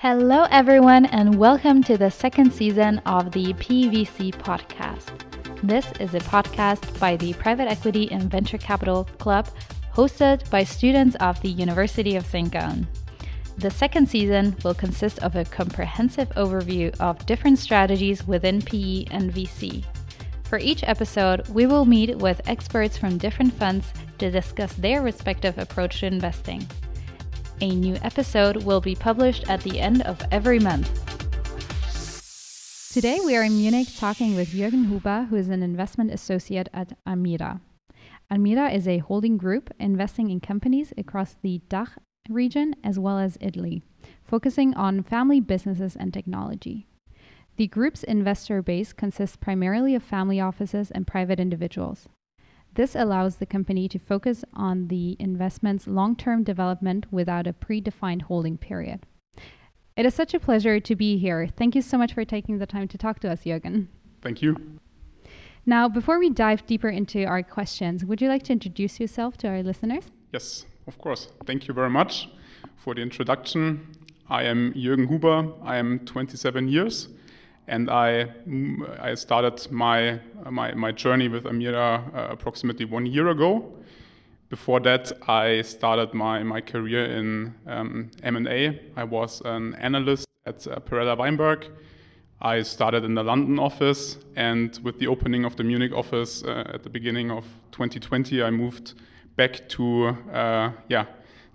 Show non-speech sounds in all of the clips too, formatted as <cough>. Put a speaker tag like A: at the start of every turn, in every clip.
A: Hello, everyone, and welcome to the second season of the PVC podcast. This is a podcast by the Private Equity and Venture Capital Club, hosted by students of the University of St. Gallen. The second season will consist of a comprehensive overview of different strategies within PE and VC. For each episode, we will meet with experts from different funds to discuss their respective approach to investing. A new episode will be published at the end of every month. Today we are in Munich talking with Jürgen Huber, who is an investment associate at Armira. Armira is a holding group investing in companies across the DACH region as well as Italy, focusing on family businesses and technology. The group's investor base consists primarily of family offices and private individuals. This allows the company to focus on the investment's long term development without a predefined holding period. It is such a pleasure to be here. Thank you so much for taking the time to talk to us, Jürgen.
B: Thank you.
A: Now, before we dive deeper into our questions, would you like to introduce yourself to our listeners?
B: Yes, of course. Thank you very much for the introduction. I am Jürgen Huber. I am 27 years and I I started my my, my journey with Armira uh, approximately one year ago. Before that, I started my, my career in um, M&A. I was an analyst at uh, Perella Weinberg. I started in the London office, and with the opening of the Munich office uh, at the beginning of 2020, I moved back to uh, yeah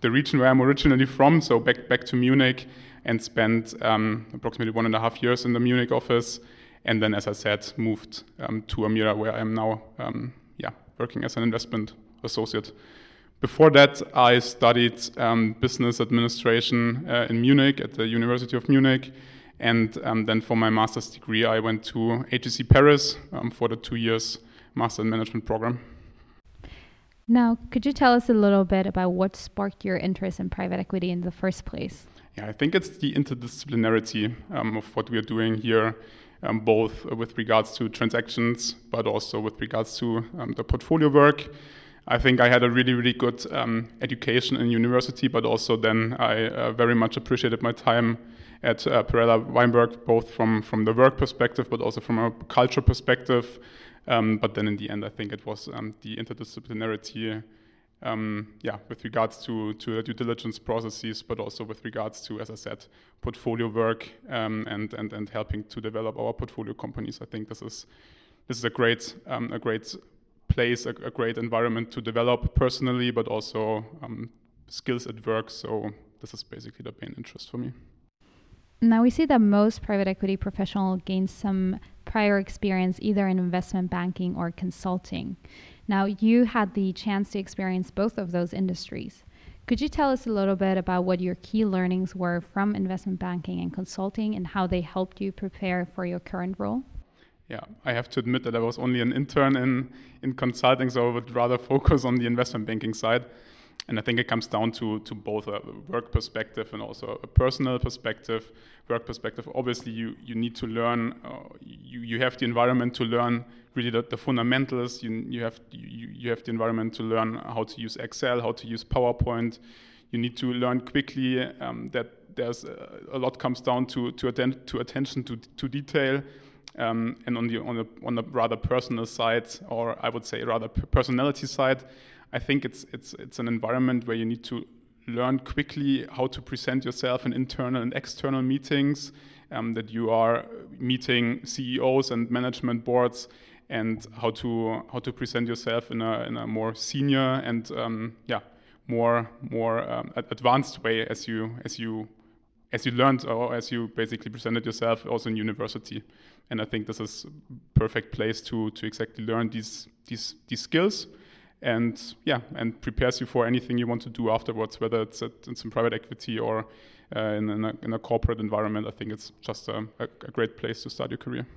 B: the region where I'm originally from, so back back to Munich, and spent um, approximately one and a half years in the Munich office. And then, as I said, moved um, to Armira, where I am now, um, yeah, working as an investment associate. Before that, I studied um, business administration uh, in Munich at the University of Munich. And um, then for my master's degree, I went to HEC Paris for the two years master in management program.
A: Now, could you tell us a little bit about what sparked your interest in private equity in the first place?
B: Yeah, I think it's the interdisciplinarity um, of what we are doing here, um, both with regards to transactions, but also with regards to um, the portfolio work. I think I had a really, really good um, education in university, but also then I uh, very much appreciated my time at uh, Perella Weinberg, both from, from the work perspective, but also from a culture perspective. Um, but then in the end, I think it was um, the interdisciplinarity um, yeah, with regards to, to due diligence processes, but also with regards to, as I said, portfolio work um, and, and, and helping to develop our portfolio companies. I think this is, this is a great, um, a great place, a, a, great environment to develop personally, but also um, skills at work. So this is basically the main interest for me.
A: Now we see that most private equity professionals gain some prior experience either in investment banking or consulting. Now, you had the chance to experience both of those industries. Could you tell us a little bit about what your key learnings were from investment banking and consulting and how they helped you prepare for your current role?
B: Yeah, I have to admit that I was only an intern in, in consulting, so I would rather focus on the investment banking side and I think it comes down to to both a work perspective and also a personal perspective. Work perspective, obviously, you you need to learn. Uh, you you have the environment to learn really the, the fundamentals. You you have you, you have the environment to learn how to use Excel, how to use PowerPoint. You need to learn quickly um, that there's a, a, lot comes down to to, attend, to attention to to detail. Um, and on the on the on the rather personal side, or I would say rather personality side, I think it's it's it's an environment where you need to learn quickly how to present yourself in internal and external meetings. Um, that you are meeting CEOs and management boards, and how to how to present yourself in a in a more senior and um, yeah more more um, advanced way as you as you as you learned or as you basically presented yourself also in university. And I think this is perfect place to to exactly learn these these these skills and yeah, and prepares you for anything you want to do afterwards, whether it's at, in some private equity or uh, in, in, a, in, a, corporate environment. I think it's just a, a, a great place to start your career.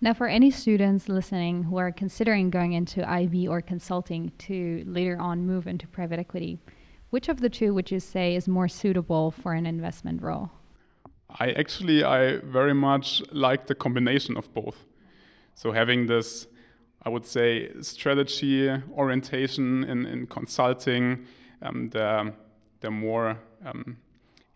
A: Now, for any students listening who are considering going into IB or consulting to later on move into private equity, which of the two would you say is more suitable for an investment role?
B: I actually I very much like the combination of both. So having this I would say, strategy orientation in, in consulting, um, the, the more um,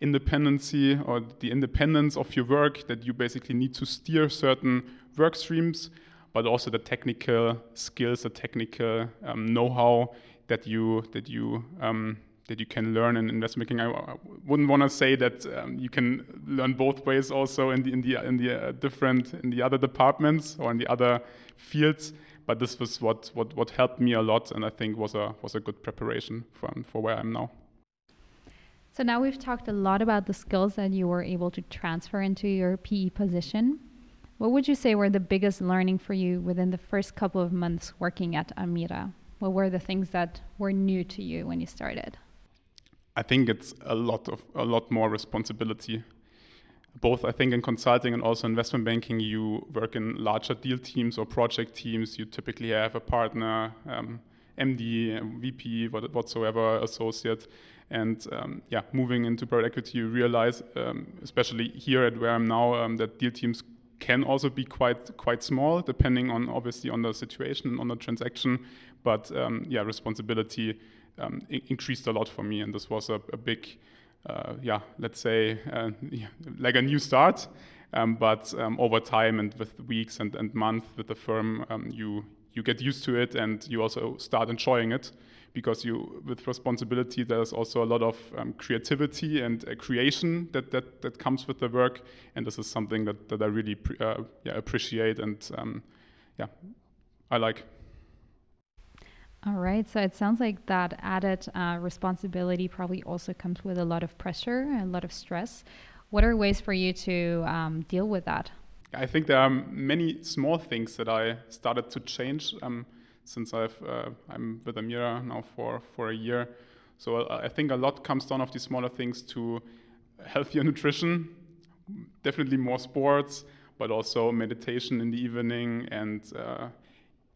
B: independency or the independence of your work that you basically need to steer certain work streams, but also the technical skills, the technical um, know-how that you that you um, that you can learn in investment banking. I, I wouldn't want to say that um, you can learn both ways also in the in the in the uh, different in the other departments or in the other fields. But this was what, what, what helped me a lot, and I think was a was a good preparation for um, for where I'm now.
A: So now we've talked a lot about the skills that you were able to transfer into your PE position. What would you say were the biggest learning for you within the first couple of months working at Armira? What were the things that were new to you when you started?
B: I think it's a lot of a lot more responsibility. Both I think in consulting and also investment banking, you work in larger deal teams or project teams. You typically have a partner, um, MD, VP, whatsoever, associate. And um, yeah, moving into private equity, you realize, um, especially here at where I'm now, um, that deal teams can also be quite quite small, depending on obviously on the situation on the transaction. But um, yeah, responsibility um, increased a lot for me, and this was a, a big, yeah, let's say, uh, <laughs> like a new start. Um, but um, over time and with weeks and, and months with the firm, um, you you get used to it and you also start enjoying it because you with responsibility there's also a lot of um, creativity and uh, creation that, that that comes with the work and this is something that, that I really uh, yeah, appreciate and um, yeah I like.
A: All right. So it sounds like that added uh, responsibility probably also comes with a lot of pressure and a lot of stress. What are ways for you to um, deal with that?
B: I think there are many small things that I started to change um, since I've uh, I'm with Armira now for for a year. So uh, I think a lot comes down of these smaller things to healthier <laughs> nutrition, definitely more sports, but also meditation in the evening and uh,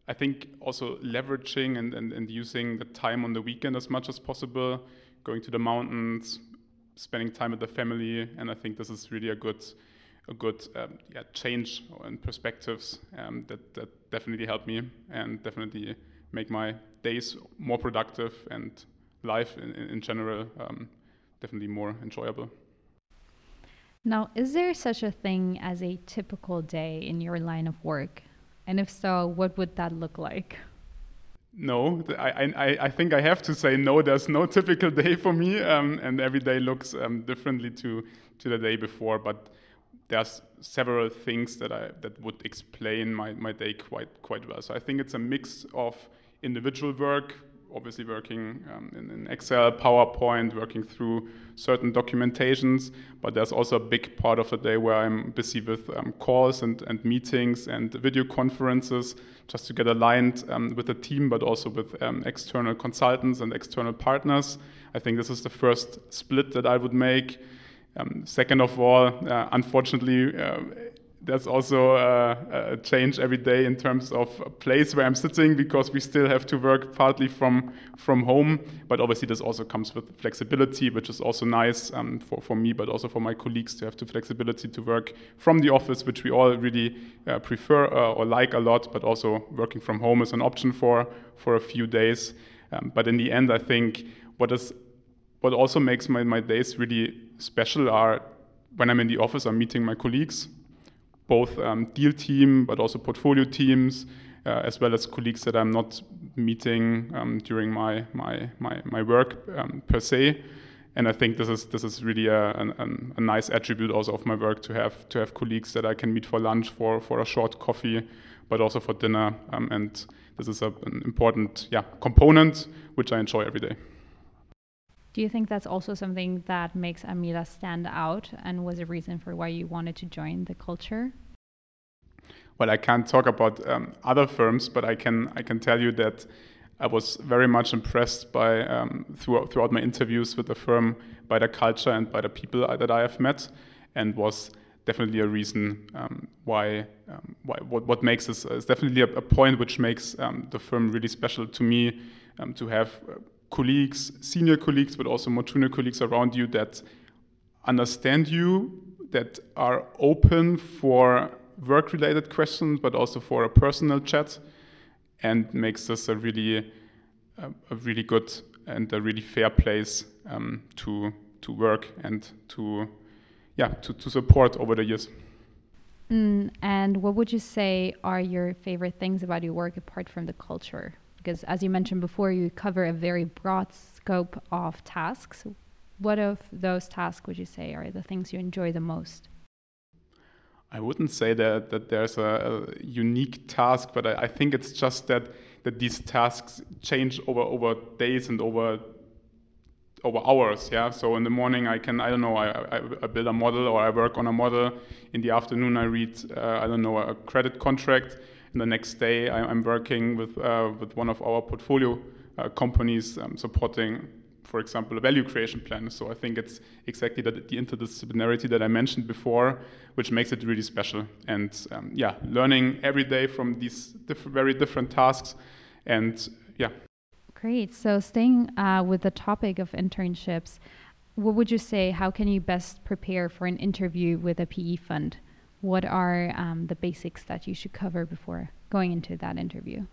B: I think also leveraging and, and, and using the time on the weekend as much as possible, going to the mountains, spending time with the family, and I think this is really a good a good um, yeah, change in perspectives um, that, that definitely helped me and definitely make my days more productive and life in, in general um, definitely more enjoyable.
A: Now, is there such a thing as a typical day in your line of work? And if so, what would that look like?
B: No, I, I, I think I have to say no. There's no <laughs> typical day for me, um, and every day looks um, differently to, to the day before. But there's several things that I that would explain my, my day quite quite well. So I think it's a mix of individual work, obviously working um, in, in, Excel, PowerPoint, working through certain documentations, but there's also a big part of the day where I'm busy with um, calls and, and meetings and video conferences just to get aligned um, with the team, but also with um, external consultants and external partners. I think this is the first split that I would make. Um, second of all, uh, unfortunately, uh, there's also a, a, change every day in terms of place where I'm sitting because we still have to work partly from from home. But obviously, this also comes with flexibility, which is also nice um, for, for me, but also for my colleagues to have the flexibility to work from the office, which we all really uh, prefer uh, or like a lot. But also working from home is an option for for a few days. Um, but in the end, I think what is what also makes my, my days really special are when I'm in the office, I'm meeting my colleagues both um, deal team but also portfolio teams, uh, as well as colleagues that I'm not meeting um, during my my my, my work um, per se. And I think this is this is really a, a, a, nice attribute also of my work to have to have colleagues that I can meet for lunch for for a short coffee, but also for dinner. Um, and this is a, an important yeah component which I enjoy every day.
A: Do you think that's also something that makes Armira stand out and was a reason for why you wanted to join the culture?
B: Well, I can't talk about um, other firms, but I can I can tell you that I was very much impressed by um, throughout, throughout my interviews with the firm by the culture and by the people that I have met, and was definitely a reason um, why, um, why what, what makes this is definitely a, a, point which makes um, the firm really special to me um, to have uh, colleagues, senior colleagues, but also more junior colleagues around you that understand you, that are open for work related questions, but also for a personal chat, and makes this a really, a, a really good and a really fair place um, to to work and to yeah to, to support over the years.
A: Mm, and what would you say are your favorite things about your work apart from the culture? Because as you mentioned before, you cover a very broad scope of tasks. What of those tasks would you say are the things you enjoy the most?
B: I wouldn't say that that there's a, a unique task, but I, I, think it's just that that these tasks change over over days and over over hours. Yeah. So in the morning I can I don't know I, I, I build a model or I work on a model. In the afternoon I read uh, I don't know a credit contract. And the next day I, am working with uh, with one of our portfolio uh, companies um, supporting for example, a value creation plan. So I think it's exactly that the interdisciplinarity that I mentioned before, which makes it really special. And um, yeah, learning every day from these diff very different tasks. And yeah.
A: Great. So staying uh, with the topic of internships, what would you say? How can you best prepare for an interview with a PE fund? What are um, the basics that you should cover before going into that interview?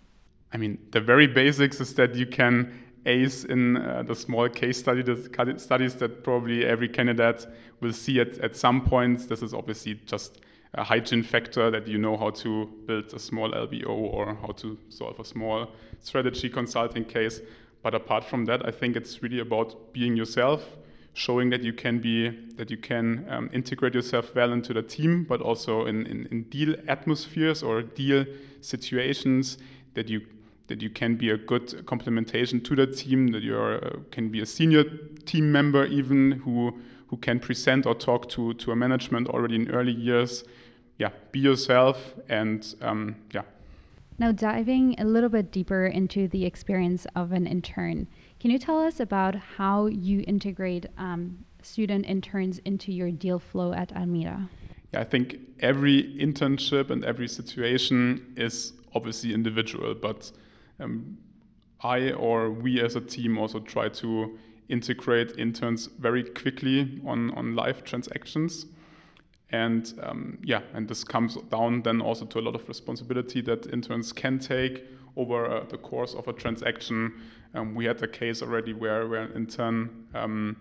B: I mean, the very basics is that you can ace in uh, the small case study the studies that probably every candidate will see at, at some points. This is obviously just a hygiene factor that you know how to build a small LBO or how to solve a small strategy consulting case. But apart from that, I think it's really about being yourself, showing that you can be that you can um, integrate yourself well into the team, but also in, in, in deal atmospheres or deal situations that you that you can be a good complementation to the team, that you uh, can be a senior team member even who who can present or talk to to a management already in early years. Yeah, be yourself and um, yeah.
A: Now diving a little bit deeper into the experience of an intern, can you tell us about how you integrate um, student interns into your deal flow at Armira?
B: Yeah, I think every internship and every situation is obviously individual, but um, I or we as a team also try to integrate interns very quickly on, on live transactions. And um, yeah, and this comes down then also to a lot of responsibility that interns can take over uh, the course of a transaction. Um, we had a case already where, where an intern um,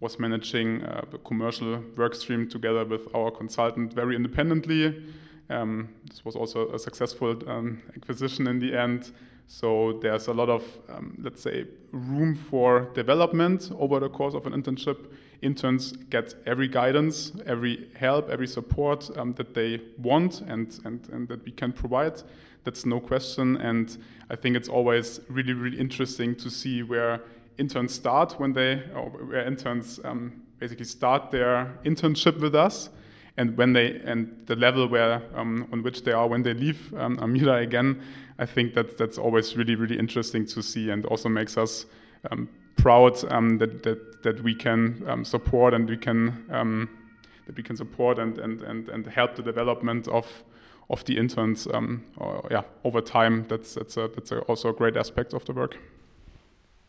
B: was managing uh, the commercial work stream together with our consultant very independently. Um, this was also a successful um, acquisition in the end. So there's a lot of, um, let's say, room for development over the course of an internship. Interns get every guidance, every help, every support um, that they want and, and, and that we can provide. That's no question. And I think it's always really, really interesting to see where interns start when they, or where interns um, basically start their internship with us and when they and the level where um, on which they are when they leave um, Armira again, I think that that's always really really interesting to see and also makes us um, proud um, that, that that we can um, support and we can that we can support and, and, and, and help the development of of the interns or, yeah over time. That's that's a, that's a also a great aspect of the work.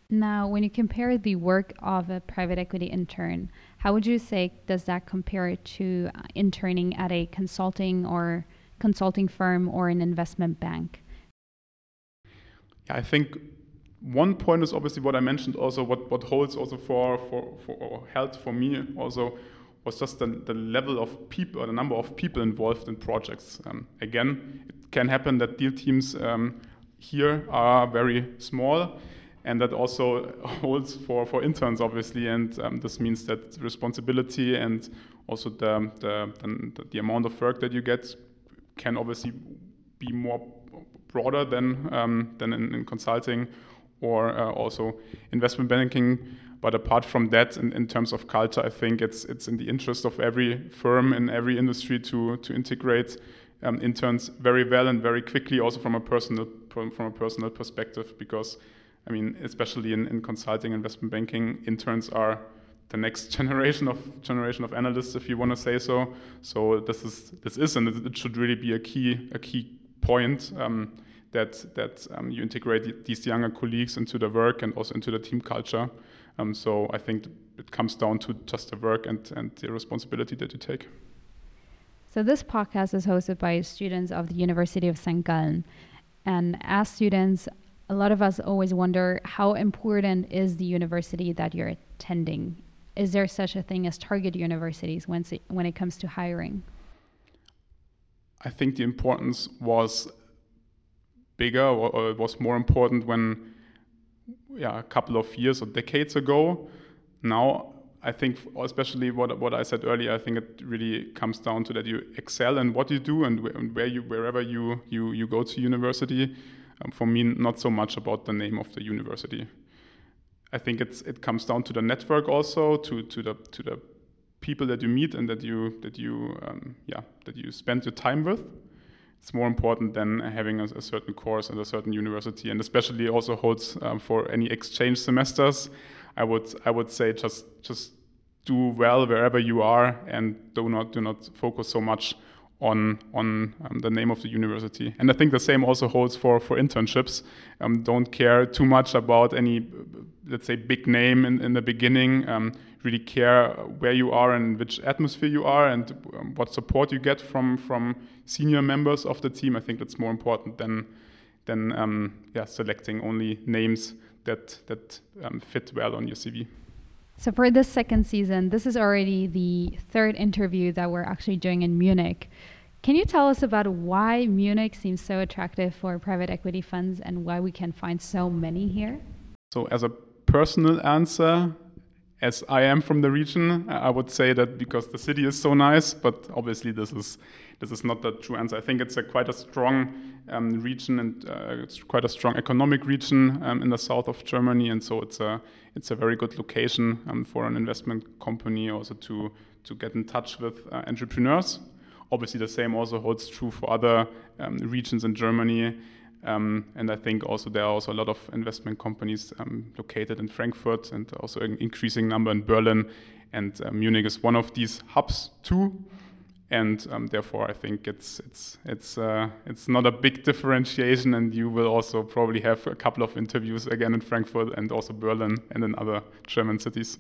A: Now, when you compare the work of a private equity intern, how would you say does that compare to uh, interning at a consulting or consulting firm or an investment bank?
B: Yeah, I think one point is obviously what I mentioned also what, what holds also for, for, for or held for me also was just the, the level of people or the number of people involved in projects. Um, again, it can happen that deal teams um, here are very small and that also <laughs> holds for, for interns obviously and um, this means that responsibility and also the, the, the, the, amount of work that you get can obviously be more broader than, um, than in, in, consulting or uh, also investment banking but apart from that in, in terms of culture i think it's, it's in the interest of every firm in every industry to, to integrate um, interns very well and very quickly also from a personal from, a personal perspective because I mean, especially in, in consulting, investment banking, interns are the next <laughs> generation of generation of analysts, if you want to say so. So this is this is and it should really be a key a key point um, that that um, you integrate these younger colleagues into the work and also into the team culture. Um, so I think it comes down to just the work and and the responsibility that you take.
A: So this podcast is hosted by students of the University of St. Gallen. And as students, a lot of us always wonder how important is the university that you're attending is there such a thing as target universities when it, when it comes to hiring?
B: I think the importance was bigger or, or it was more important when yeah, a couple of years or decades ago. Now, I think, especially what what I said earlier, I think it really comes down to that you excel in what you do and, where you wherever you you you go to university. Um, for me, not so much about the name of the university. I think it's it comes down to the network also, to to the to the people that you meet and that you that you um, yeah that you spend your time with it's more important than having a, a, certain course at a certain university, and especially also holds um, for any exchange semesters. I would I would say just just do well wherever you are, and do not do not focus so much on on um, the name of the university. And I think the same also holds for for internships. Um, don't care too much about any let's say big name in, in the beginning. Really care where you are and which atmosphere you are and um, what support you get from from senior members of the team. I think that's more important than than um, yeah selecting only names that that um, fit well on your CV.
A: So for this second season, this is already the third interview that we're actually doing in Munich. Can you tell us about why Munich seems so attractive for private equity funds and why we can find so many here?
B: So as a personal answer, as I am from the region, I would say that because the city is so nice, but obviously this is this is not the true answer. I think it's a quite a strong um, region and uh, it's quite a strong economic region um, in the south of Germany, and so it's a it's a very good location um, for an investment company also to to get in touch with uh, entrepreneurs. Obviously, the same also holds true for other um, regions in Germany. Um, and I think also there are also a lot of investment companies um, located in Frankfurt and also an increasing number in Berlin. And uh, Munich is one of these hubs too. And um, therefore, I think it's it's it's uh, it's not a big differentiation, and you will also probably have a couple of interviews again in Frankfurt and also Berlin and in other German cities.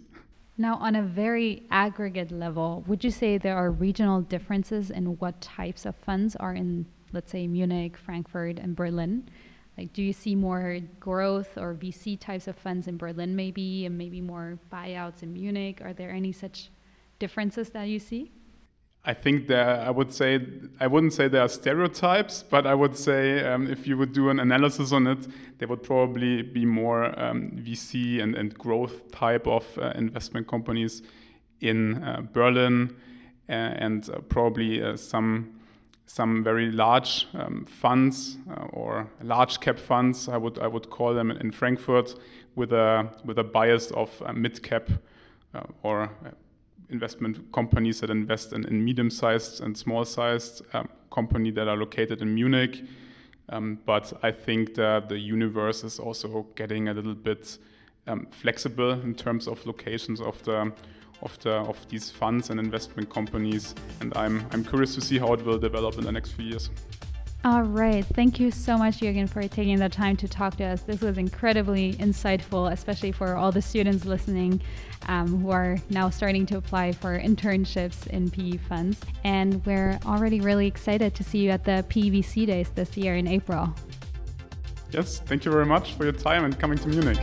A: Now, on a very aggregate level, would you say there are regional differences in what types of funds are in let's say Munich, Frankfurt, and Berlin? Like, do you see more growth or VC types of funds in Berlin, maybe, and maybe more buyouts in Munich? Are there any such differences that you see?
B: I think there, I would say, I wouldn't say there are stereotypes, but I would say um, if you would do an analysis on it, there would probably be more um, VC and, and growth type of uh, investment companies in uh, Berlin, uh, and probably uh, some some very large um, funds uh, or large cap funds, I would I would call them in Frankfurt, with a with a bias of uh, mid cap uh, or uh, investment companies that invest in, in medium sized and small sized um, company that are located in Munich. Um, but I think that the universe is also getting a little bit um, flexible in terms of locations of the of, the, of these funds and investment companies. And I'm, I'm curious to see how it will develop in the next few years.
A: All right. Thank you so much, Jürgen, for taking the time to talk to us. This was incredibly insightful, especially for all the students listening um, who are now starting to apply for internships in PE funds. And we're already really excited to see you at the PVC days this year in April.
B: Yes, thank you very much for your time and coming to Munich.